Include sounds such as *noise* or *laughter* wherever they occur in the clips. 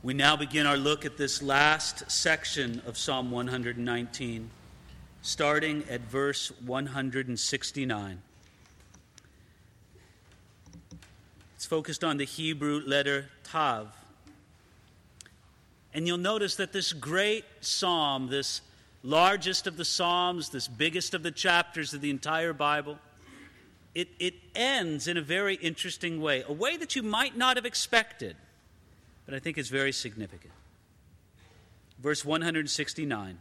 We now begin our look at this last section of Psalm 119, starting at verse 169. It's focused on the Hebrew letter Tav. And you'll notice that this great psalm, this largest of the psalms, this biggest of the chapters of the entire Bible, it, it ends in a very interesting way, a way that you might not have expected but I think it's very significant. Verse 169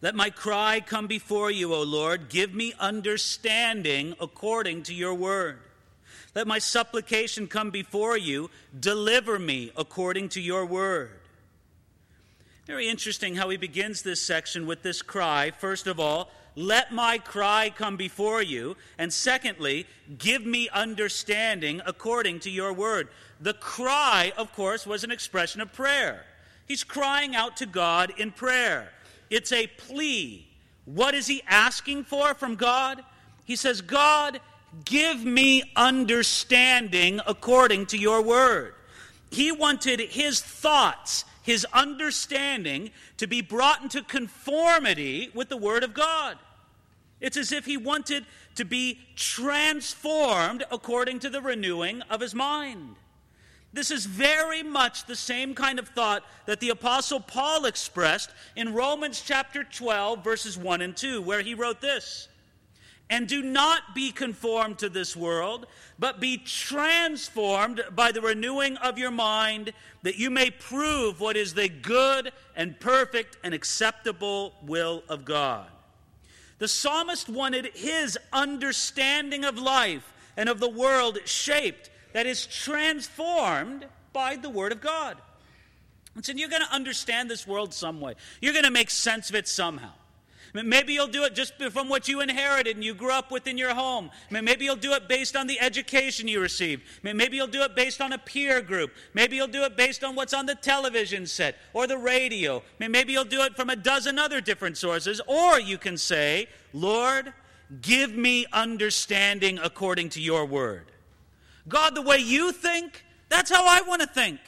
Let my cry come before you, O Lord. Give me understanding according to your word. Let my supplication come before you. Deliver me according to your word. Very interesting how he begins this section with this cry. First of all, let my cry come before you. And secondly, give me understanding according to your word. The cry, of course, was an expression of prayer. He's crying out to God in prayer. It's a plea. What is he asking for from God? He says, God, give me understanding according to your word. He wanted his thoughts, his understanding, to be brought into conformity with the word of God. It's as if he wanted to be transformed according to the renewing of his mind. This is very much the same kind of thought that the Apostle Paul expressed in Romans chapter 12, verses 1 and 2, where he wrote this And do not be conformed to this world, but be transformed by the renewing of your mind, that you may prove what is the good and perfect and acceptable will of God. The psalmist wanted his understanding of life and of the world shaped that is transformed by the Word of God. Listen, you're going to understand this world some way. You're going to make sense of it somehow. Maybe you'll do it just from what you inherited and you grew up with in your home. Maybe you'll do it based on the education you received. Maybe you'll do it based on a peer group. Maybe you'll do it based on what's on the television set or the radio. Maybe you'll do it from a dozen other different sources. Or you can say, Lord, give me understanding according to your word. God, the way you think, that's how I want to think.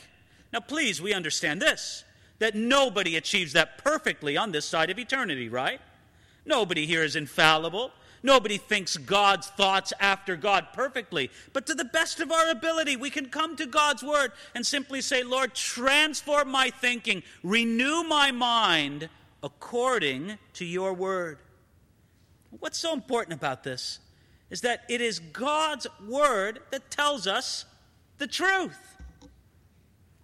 Now, please, we understand this that nobody achieves that perfectly on this side of eternity, right? Nobody here is infallible. Nobody thinks God's thoughts after God perfectly. But to the best of our ability, we can come to God's Word and simply say, Lord, transform my thinking, renew my mind according to your Word. What's so important about this? is that it is God's word that tells us the truth.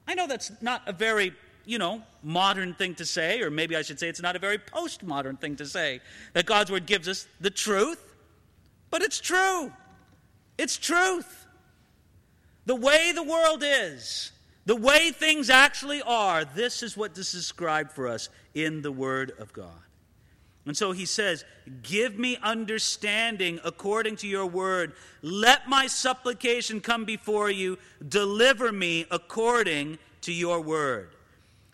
I know that's not a very, you know, modern thing to say, or maybe I should say it's not a very postmodern thing to say, that God's word gives us the truth, but it's true. It's truth. The way the world is, the way things actually are, this is what is described for us in the Word of God. And so he says, Give me understanding according to your word. Let my supplication come before you. Deliver me according to your word.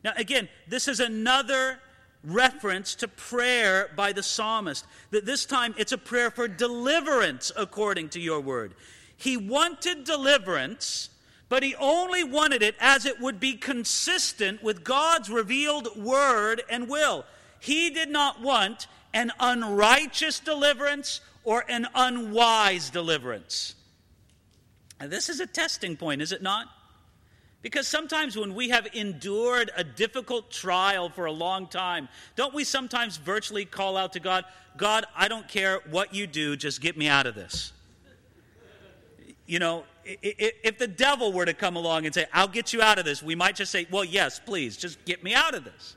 Now, again, this is another reference to prayer by the psalmist. That this time it's a prayer for deliverance according to your word. He wanted deliverance, but he only wanted it as it would be consistent with God's revealed word and will. He did not want an unrighteous deliverance or an unwise deliverance. This is a testing point, is it not? Because sometimes when we have endured a difficult trial for a long time, don't we sometimes virtually call out to God, God, I don't care what you do, just get me out of this? You know, if the devil were to come along and say, I'll get you out of this, we might just say, Well, yes, please, just get me out of this.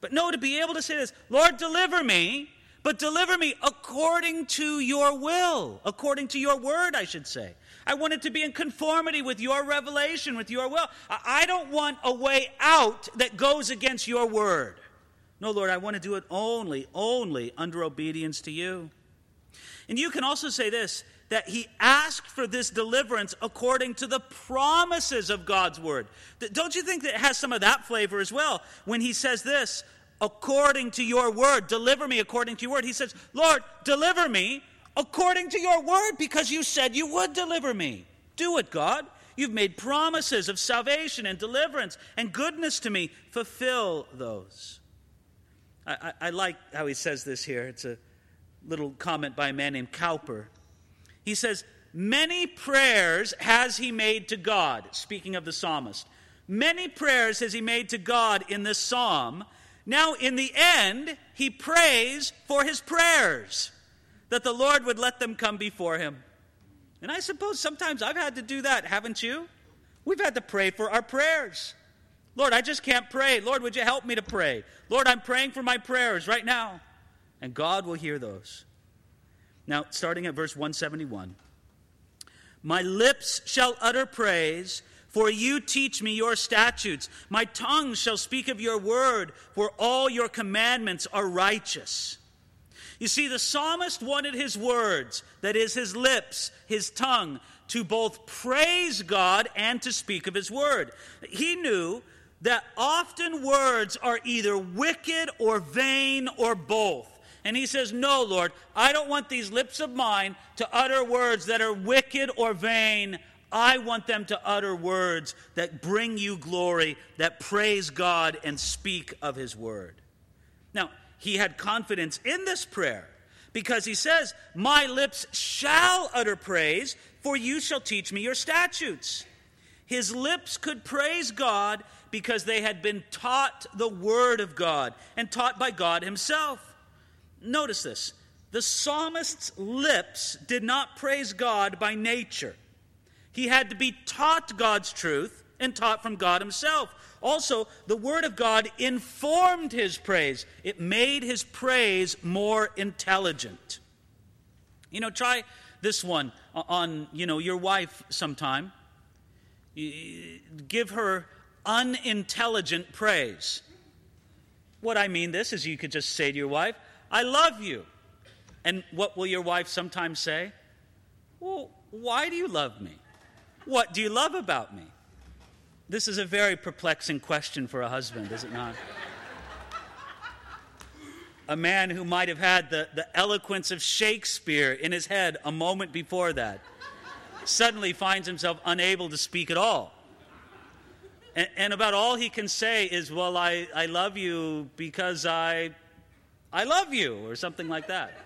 But no, to be able to say this, Lord, deliver me, but deliver me according to your will, according to your word, I should say. I want it to be in conformity with your revelation, with your will. I don't want a way out that goes against your word. No, Lord, I want to do it only, only under obedience to you. And you can also say this that he asked for this deliverance according to the promises of God's word. Don't you think that it has some of that flavor as well when he says this, according to your word, deliver me according to your word? He says, Lord, deliver me according to your word because you said you would deliver me. Do it, God. You've made promises of salvation and deliverance and goodness to me. Fulfill those. I, I, I like how he says this here. It's a little comment by a man named Cowper. He says, Many prayers has he made to God, speaking of the psalmist. Many prayers has he made to God in this psalm. Now, in the end, he prays for his prayers, that the Lord would let them come before him. And I suppose sometimes I've had to do that, haven't you? We've had to pray for our prayers. Lord, I just can't pray. Lord, would you help me to pray? Lord, I'm praying for my prayers right now. And God will hear those. Now, starting at verse 171 My lips shall utter praise, for you teach me your statutes. My tongue shall speak of your word, for all your commandments are righteous. You see, the psalmist wanted his words, that is, his lips, his tongue, to both praise God and to speak of his word. He knew that often words are either wicked or vain or both. And he says, No, Lord, I don't want these lips of mine to utter words that are wicked or vain. I want them to utter words that bring you glory, that praise God and speak of his word. Now, he had confidence in this prayer because he says, My lips shall utter praise, for you shall teach me your statutes. His lips could praise God because they had been taught the Word of God and taught by God Himself. Notice this the psalmist's lips did not praise God by nature, he had to be taught God's truth and taught from God Himself. Also, the Word of God informed his praise, it made his praise more intelligent. You know, try this one on, you know, your wife sometime. Give her unintelligent praise. What I mean this is you could just say to your wife, I love you. And what will your wife sometimes say? Well, why do you love me? What do you love about me? This is a very perplexing question for a husband, is it not? a man who might have had the, the eloquence of Shakespeare in his head a moment before that suddenly finds himself unable to speak at all. And, and, about all he can say is, Well, I, I love you because I, I love you, or something like that.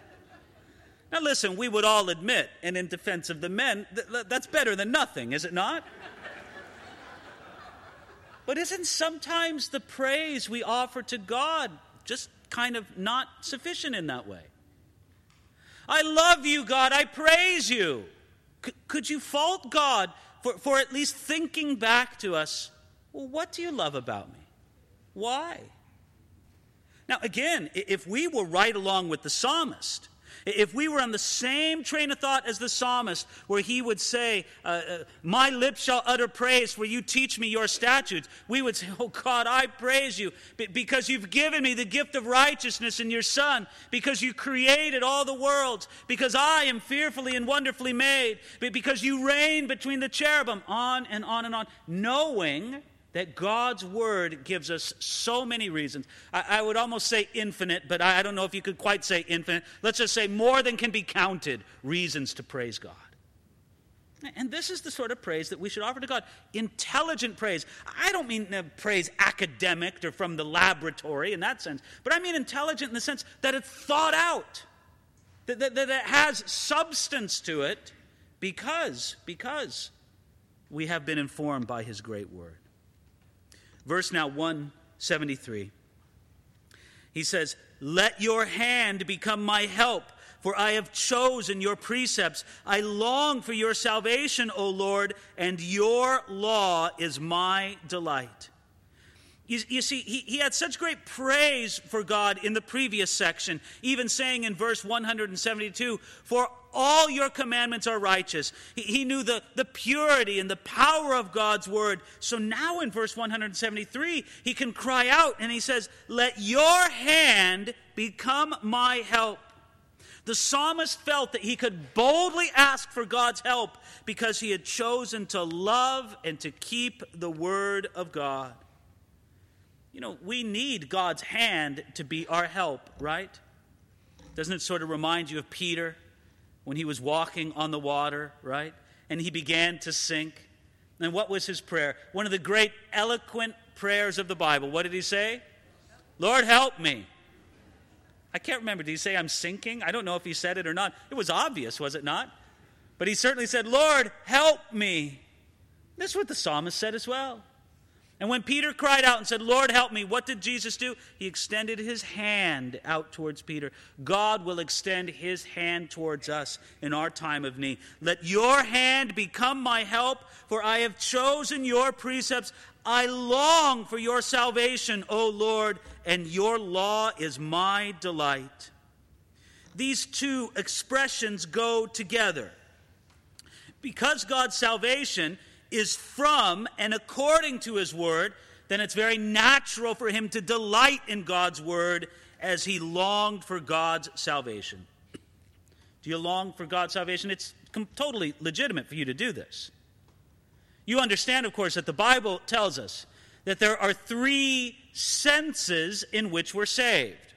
Now, listen, we would all admit, and in defense of the men, th- that's better than nothing, is it not? But isn't sometimes the praise we offer to God just kind of not sufficient in that way? I love you, God. I praise you. C- could you fault God for, for at least thinking back to us, well, what do you love about me? Why? Now, again, if we were right along with the psalmist, if we were on the same train of thought as the psalmist, where he would say, uh, uh, My lips shall utter praise, for you teach me your statutes, we would say, Oh God, I praise you because you've given me the gift of righteousness in your Son, because you created all the worlds, because I am fearfully and wonderfully made, because you reign between the cherubim, on and on and on, knowing that God's Word gives us so many reasons. I, I would almost say infinite, but I, I don't know if you could quite say infinite. Let's just say more than can be counted reasons to praise God. And this is the sort of praise that we should offer to God intelligent praise. I don't mean praise academic or from the laboratory in that sense, but I mean intelligent in the sense that it's thought out, that, that, that it has substance to it because, because we have been informed by His great word. Verse now 173. He says, Let your hand become my help, for I have chosen your precepts. I long for your salvation, O Lord, and your law is my delight. You, you, see, he, he had such great praise for God in the previous section, even saying in verse 172, For all your commandments are righteous. He, he knew the, the purity and the power of God's word. So now in verse 173, he can cry out and he says, Let your hand become my help. The psalmist felt that he could boldly ask for God's help because he had chosen to love and to keep the word of God. You know, we need God's hand to be our help, right? Doesn't it sort of remind you of Peter when he was walking on the water, right? And he began to sink. And what was his prayer? One of the great eloquent prayers of the Bible. What did he say? Lord, help me. I can't remember. Did he say, I'm sinking? I don't know if he said it or not. It was obvious, was it not? But he certainly said, Lord, help me. This is what the psalmist said as well. And when Peter cried out and said, Lord, help me, what did Jesus do? He extended his hand out towards Peter. God will extend his hand towards us in our time of need. Let your hand become my help, for I have chosen your precepts. I long for your salvation, O Lord, and your law is my delight. These two expressions go together. Because God's salvation is from and according to his word, then it's very natural for him to delight in God's word as he longed for God's salvation. Do you long for God's salvation? It's totally legitimate for you to do this. You understand, of course, that the Bible tells us that there are three senses in which we're saved.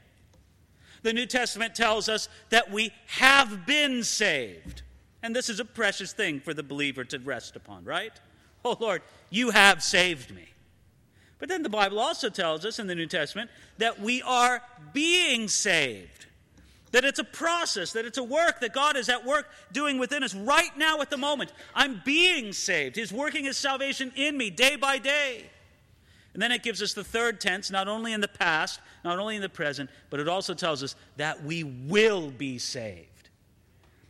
The New Testament tells us that we have been saved. And this is a precious thing for the believer to rest upon, right? Oh Lord, you have saved me. But then the Bible also tells us in the New Testament that we are being saved. That it's a process, that it's a work that God is at work doing within us right now at the moment. I'm being saved. He's working His salvation in me day by day. And then it gives us the third tense, not only in the past, not only in the present, but it also tells us that we will be saved.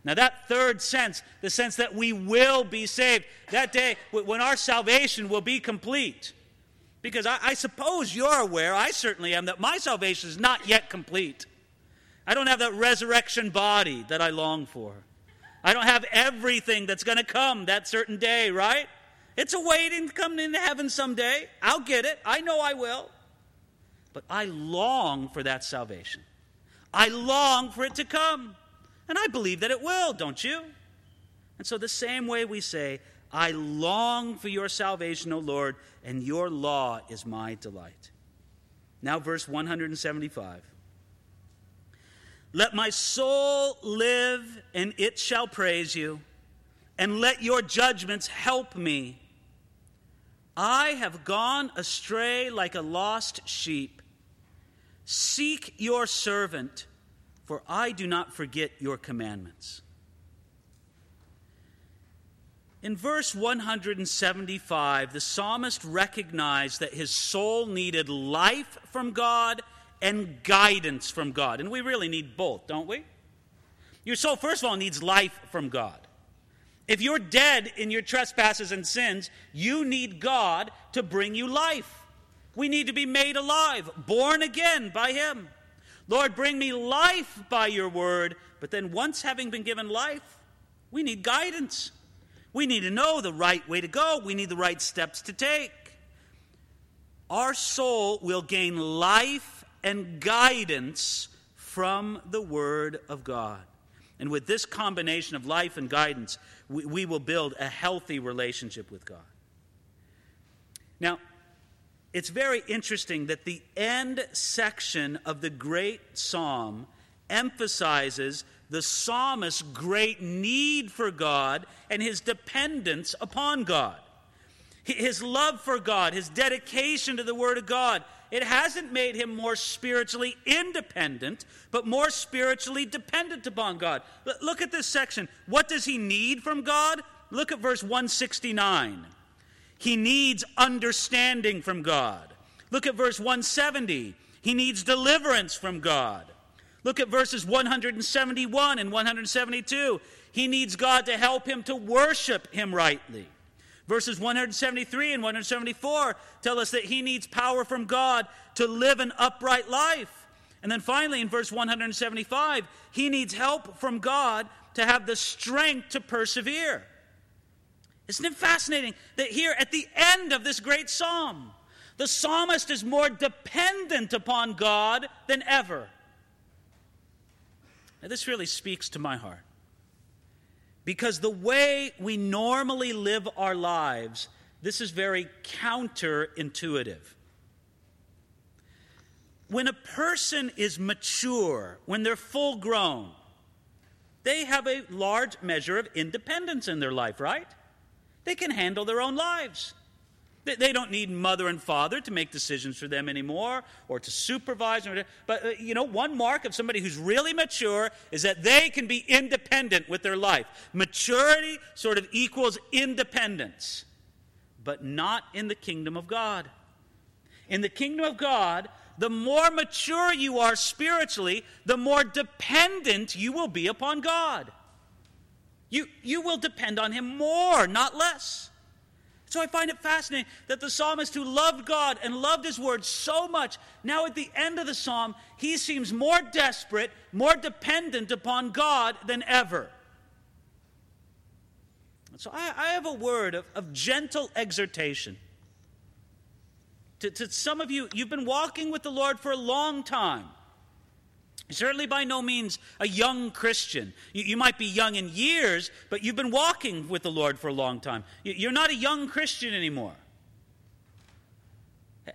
Now, that third sense, the sense that we will be saved, that day when our salvation will be complete. Because I, I, suppose you're aware, I certainly am, that my salvation is not yet complete. I don't have that resurrection body that I long for. I don't have everything that's going to come that certain day, right? It's a waiting to come into heaven someday. I'll get it. I know I will. But I long for that salvation. I long for it to come. And I believe that it will, don't you? And so, the same way we say, I long for your salvation, O Lord, and your law is my delight. Now, verse 175. Let my soul live, and it shall praise you, and let your judgments help me. I have gone astray like a lost sheep. Seek your servant for I do not forget your commandments. In verse 175, the psalmist recognized that his soul needed life from God and guidance from God. And we really need both, don't we? Your soul, first of all, needs life from God. If you're dead in your trespasses and sins, you need God to bring you life. We need to be made alive, born again by Him. Lord, bring me life by your word. But then, once having been given life, we need guidance. We need to know the right way to go. We need the right steps to take. Our soul will gain life and guidance from the Word of God. And with this combination of life and guidance, we, we will build a healthy relationship with God. Now, it's very interesting that the end section of the great psalm emphasizes the psalmist's great need for God and his dependence upon God. His love for God, his dedication to the Word of God, it hasn't made him more spiritually independent, but more spiritually dependent upon God. Look at this section. What does he need from God? Look at verse 169. He needs understanding from God. Look at verse 170. He needs deliverance from God. Look at verses 171 and 172. He needs God to help him to worship him rightly. Verses 173 and 174 tell us that he needs power from God to live an upright life. And then finally, in verse 175, he needs help from God to have the strength to persevere. Isn't it fascinating that here at the end of this great psalm, the psalmist is more dependent upon God than ever? Now, this really speaks to my heart. Because the way we normally live our lives, this is very counterintuitive. When a person is mature, when they're full grown, they have a large measure of independence in their life, right? They can handle their own lives. They don't need mother and father to make decisions for them anymore or to supervise. But, uh, you know, one mark of somebody who's really mature is that they can be independent with their life. Maturity sort of equals independence, but not in the kingdom of God. In the kingdom of God, the more mature you are spiritually, the more dependent you will be upon God. You, you will depend on Him more, not less. So I find it fascinating that the psalmist who loved God and loved his word so much, now at the end of the psalm, he seems more desperate, more dependent upon God than ever. So I, I have a word of, of gentle exhortation. To, to some of you, you've been walking with the Lord for a long time. Certainly by no means a young Christian. You, you, might be young in years, but you've been walking with the Lord for a long time. You, you're not a young Christian anymore.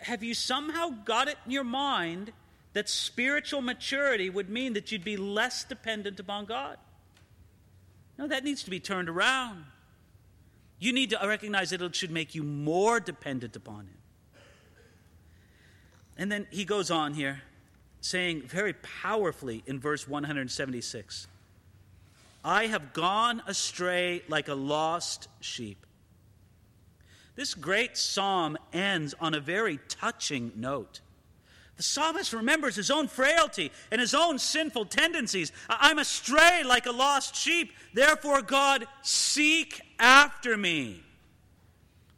Have you somehow got it in your mind that spiritual maturity would mean that you'd be less dependent upon God? No, that needs to be turned around. You need to recognize that it should make you more dependent upon Him. And then he goes on here saying very powerfully in verse 176 I have gone astray like a lost sheep. This great psalm ends on a very touching note. The psalmist remembers his own frailty and his own sinful tendencies. I'm astray like a lost sheep. Therefore, God, seek after me.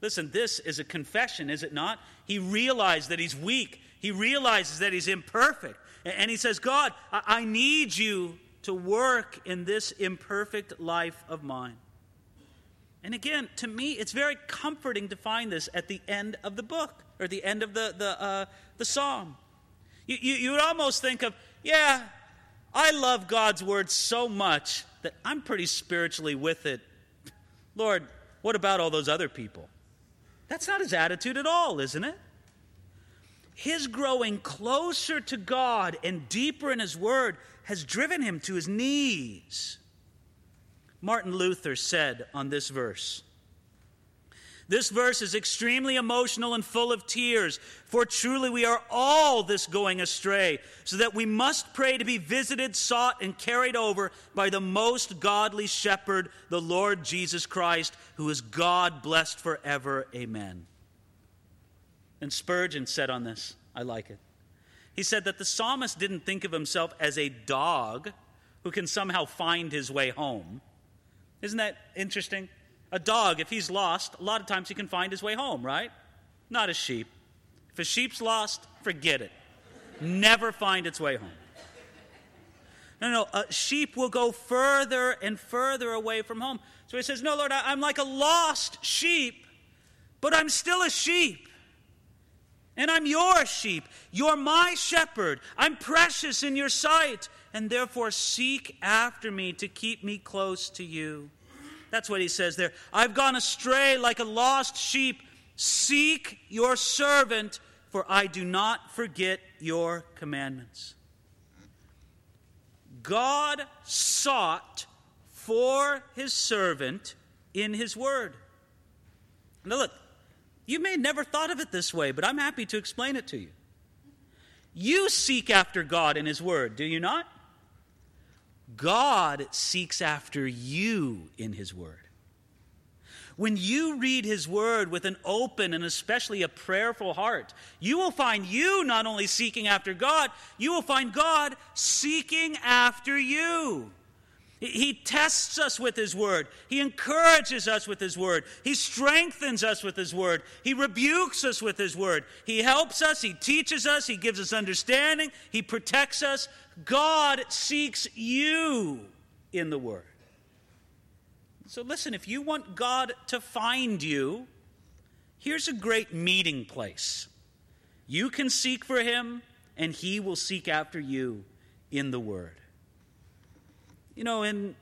Listen, this is a confession, is it not? He realized that he's weak he realizes that he's imperfect. And he says, God, I need you to work in this imperfect life of mine. And again, to me, it's very comforting to find this at the end of the book or the end of the, the, uh, the psalm. You, you, you would almost think of, yeah, I love God's word so much that I'm pretty spiritually with it. *laughs* Lord, what about all those other people? That's not his attitude at all, isn't it? His growing closer to God and deeper in his word has driven him to his knees. Martin Luther said on this verse This verse is extremely emotional and full of tears, for truly we are all this going astray, so that we must pray to be visited, sought, and carried over by the most godly shepherd, the Lord Jesus Christ, who is God blessed forever. Amen. And Spurgeon said on this, I like it. He said that the psalmist didn't think of himself as a dog who can somehow find his way home. Isn't that interesting? A dog, if he's lost, a lot of times he can find his way home, right? Not a sheep. If a sheep's lost, forget it. Never find its way home. No, no, a sheep will go further and further away from home. So he says, No, Lord, I'm like a lost sheep, but I'm still a sheep. And I'm your sheep. You're my shepherd. I'm precious in your sight. And therefore, seek after me to keep me close to you. That's what he says there. I've gone astray like a lost sheep. Seek your servant, for I do not forget your commandments. God sought for his servant in his word. Now, look, you may never thought of it this way, but I'm happy to explain it to you. You seek after God in His Word, do you not? God seeks after you in His Word. When you read His Word with an open and especially a prayerful heart, you will find you not only seeking after God, you will find God seeking after you. He tests us with His Word. He encourages us with His Word. He strengthens us with His Word. He rebukes us with His Word. He helps us. He teaches us. He gives us understanding. He protects us. God seeks you in the Word. So listen, if you want God to find you, here's a great meeting place. You can seek for Him, and He will seek after you in the Word. You know, in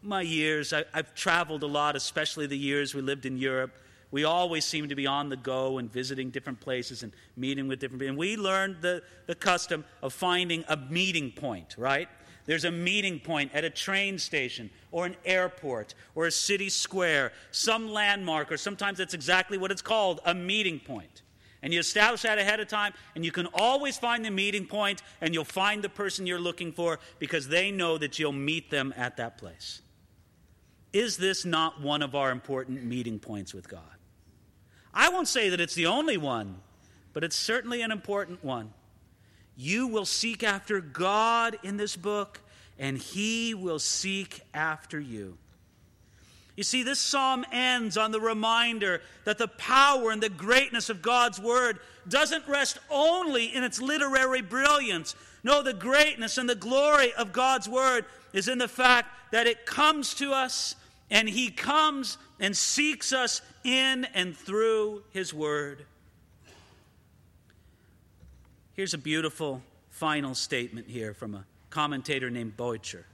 my years, I, have traveled a lot, especially the years we lived in Europe. We always seemed to be on the go and visiting different places and meeting with different people. And we learned the, the custom of finding a meeting point, right? There's a meeting point at a train station or an airport or a city square, some landmark, or sometimes that's exactly what it's called a meeting point. And you establish that ahead of time, and you can always find the meeting point, and you'll find the person you're looking for because they know that you'll meet them at that place. Is this not one of our important meeting points with God? I won't say that it's the only one, but it's certainly an important one. You will seek after God in this book, and He will seek after you. You see, this psalm ends on the reminder that the power and the greatness of God's word doesn't rest only in its literary brilliance. No, the greatness and the glory of God's word is in the fact that it comes to us and He comes and seeks us in and through His word. Here's a beautiful final statement here from a commentator named Bouchier.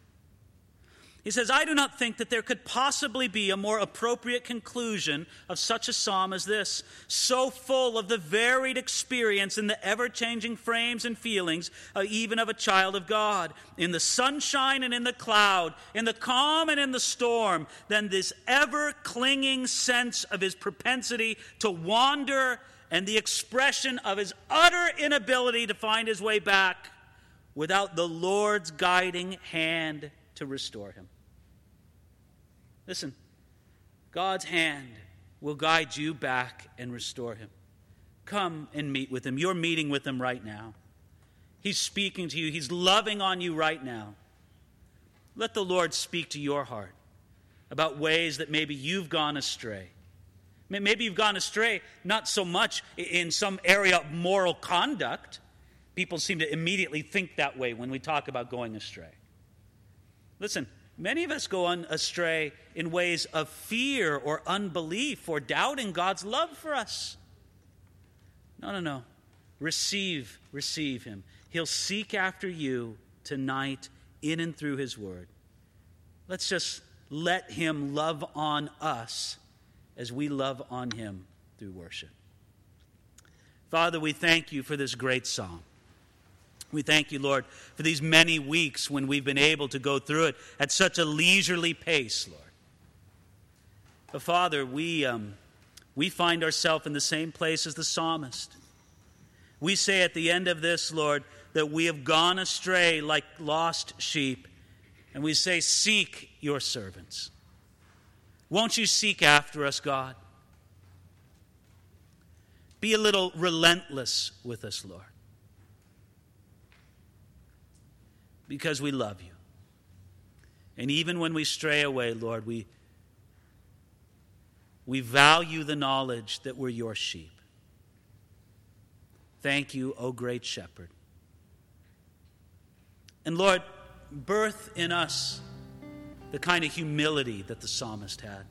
He says, I do not think that there could possibly be a more appropriate conclusion of such a psalm as this, so full of the varied experience and the ever changing frames and feelings, uh, even of a child of God, in the sunshine and in the cloud, in the calm and in the storm, than this ever clinging sense of his propensity to wander and the expression of his utter inability to find his way back without the Lord's guiding hand to restore him. Listen, God's hand will guide you back and restore him. Come and meet with him. You're meeting with him right now. He's speaking to you, he's loving on you right now. Let the Lord speak to your heart about ways that maybe you've gone astray. Maybe you've gone astray not so much in some area of moral conduct. People seem to immediately think that way when we talk about going astray. Listen, Many of us go on astray in ways of fear or unbelief or doubting God's love for us. No, no, no. Receive, receive Him. He'll seek after you tonight in and through His Word. Let's just let Him love on us as we love on Him through worship. Father, we thank you for this great psalm. We thank you, Lord, for these many weeks when we've been able to go through it at such a leisurely pace, Lord. But Father, we, um, we find ourselves in the same place as the psalmist. We say at the end of this, Lord, that we have gone astray like lost sheep. And we say, Seek your servants. Won't you seek after us, God? Be a little relentless with us, Lord. Because we love you. And even when we stray away, Lord, we, we value the knowledge that we're your sheep. Thank you, O great shepherd. And Lord, birth in us the kind of humility that the psalmist had.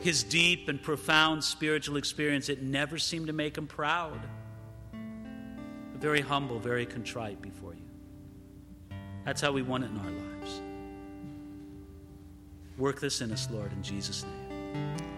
His deep and profound spiritual experience, it never seemed to make him proud, but very humble, very contrite before you. That's how we want it in our lives. Work this in us, Lord, in Jesus' name.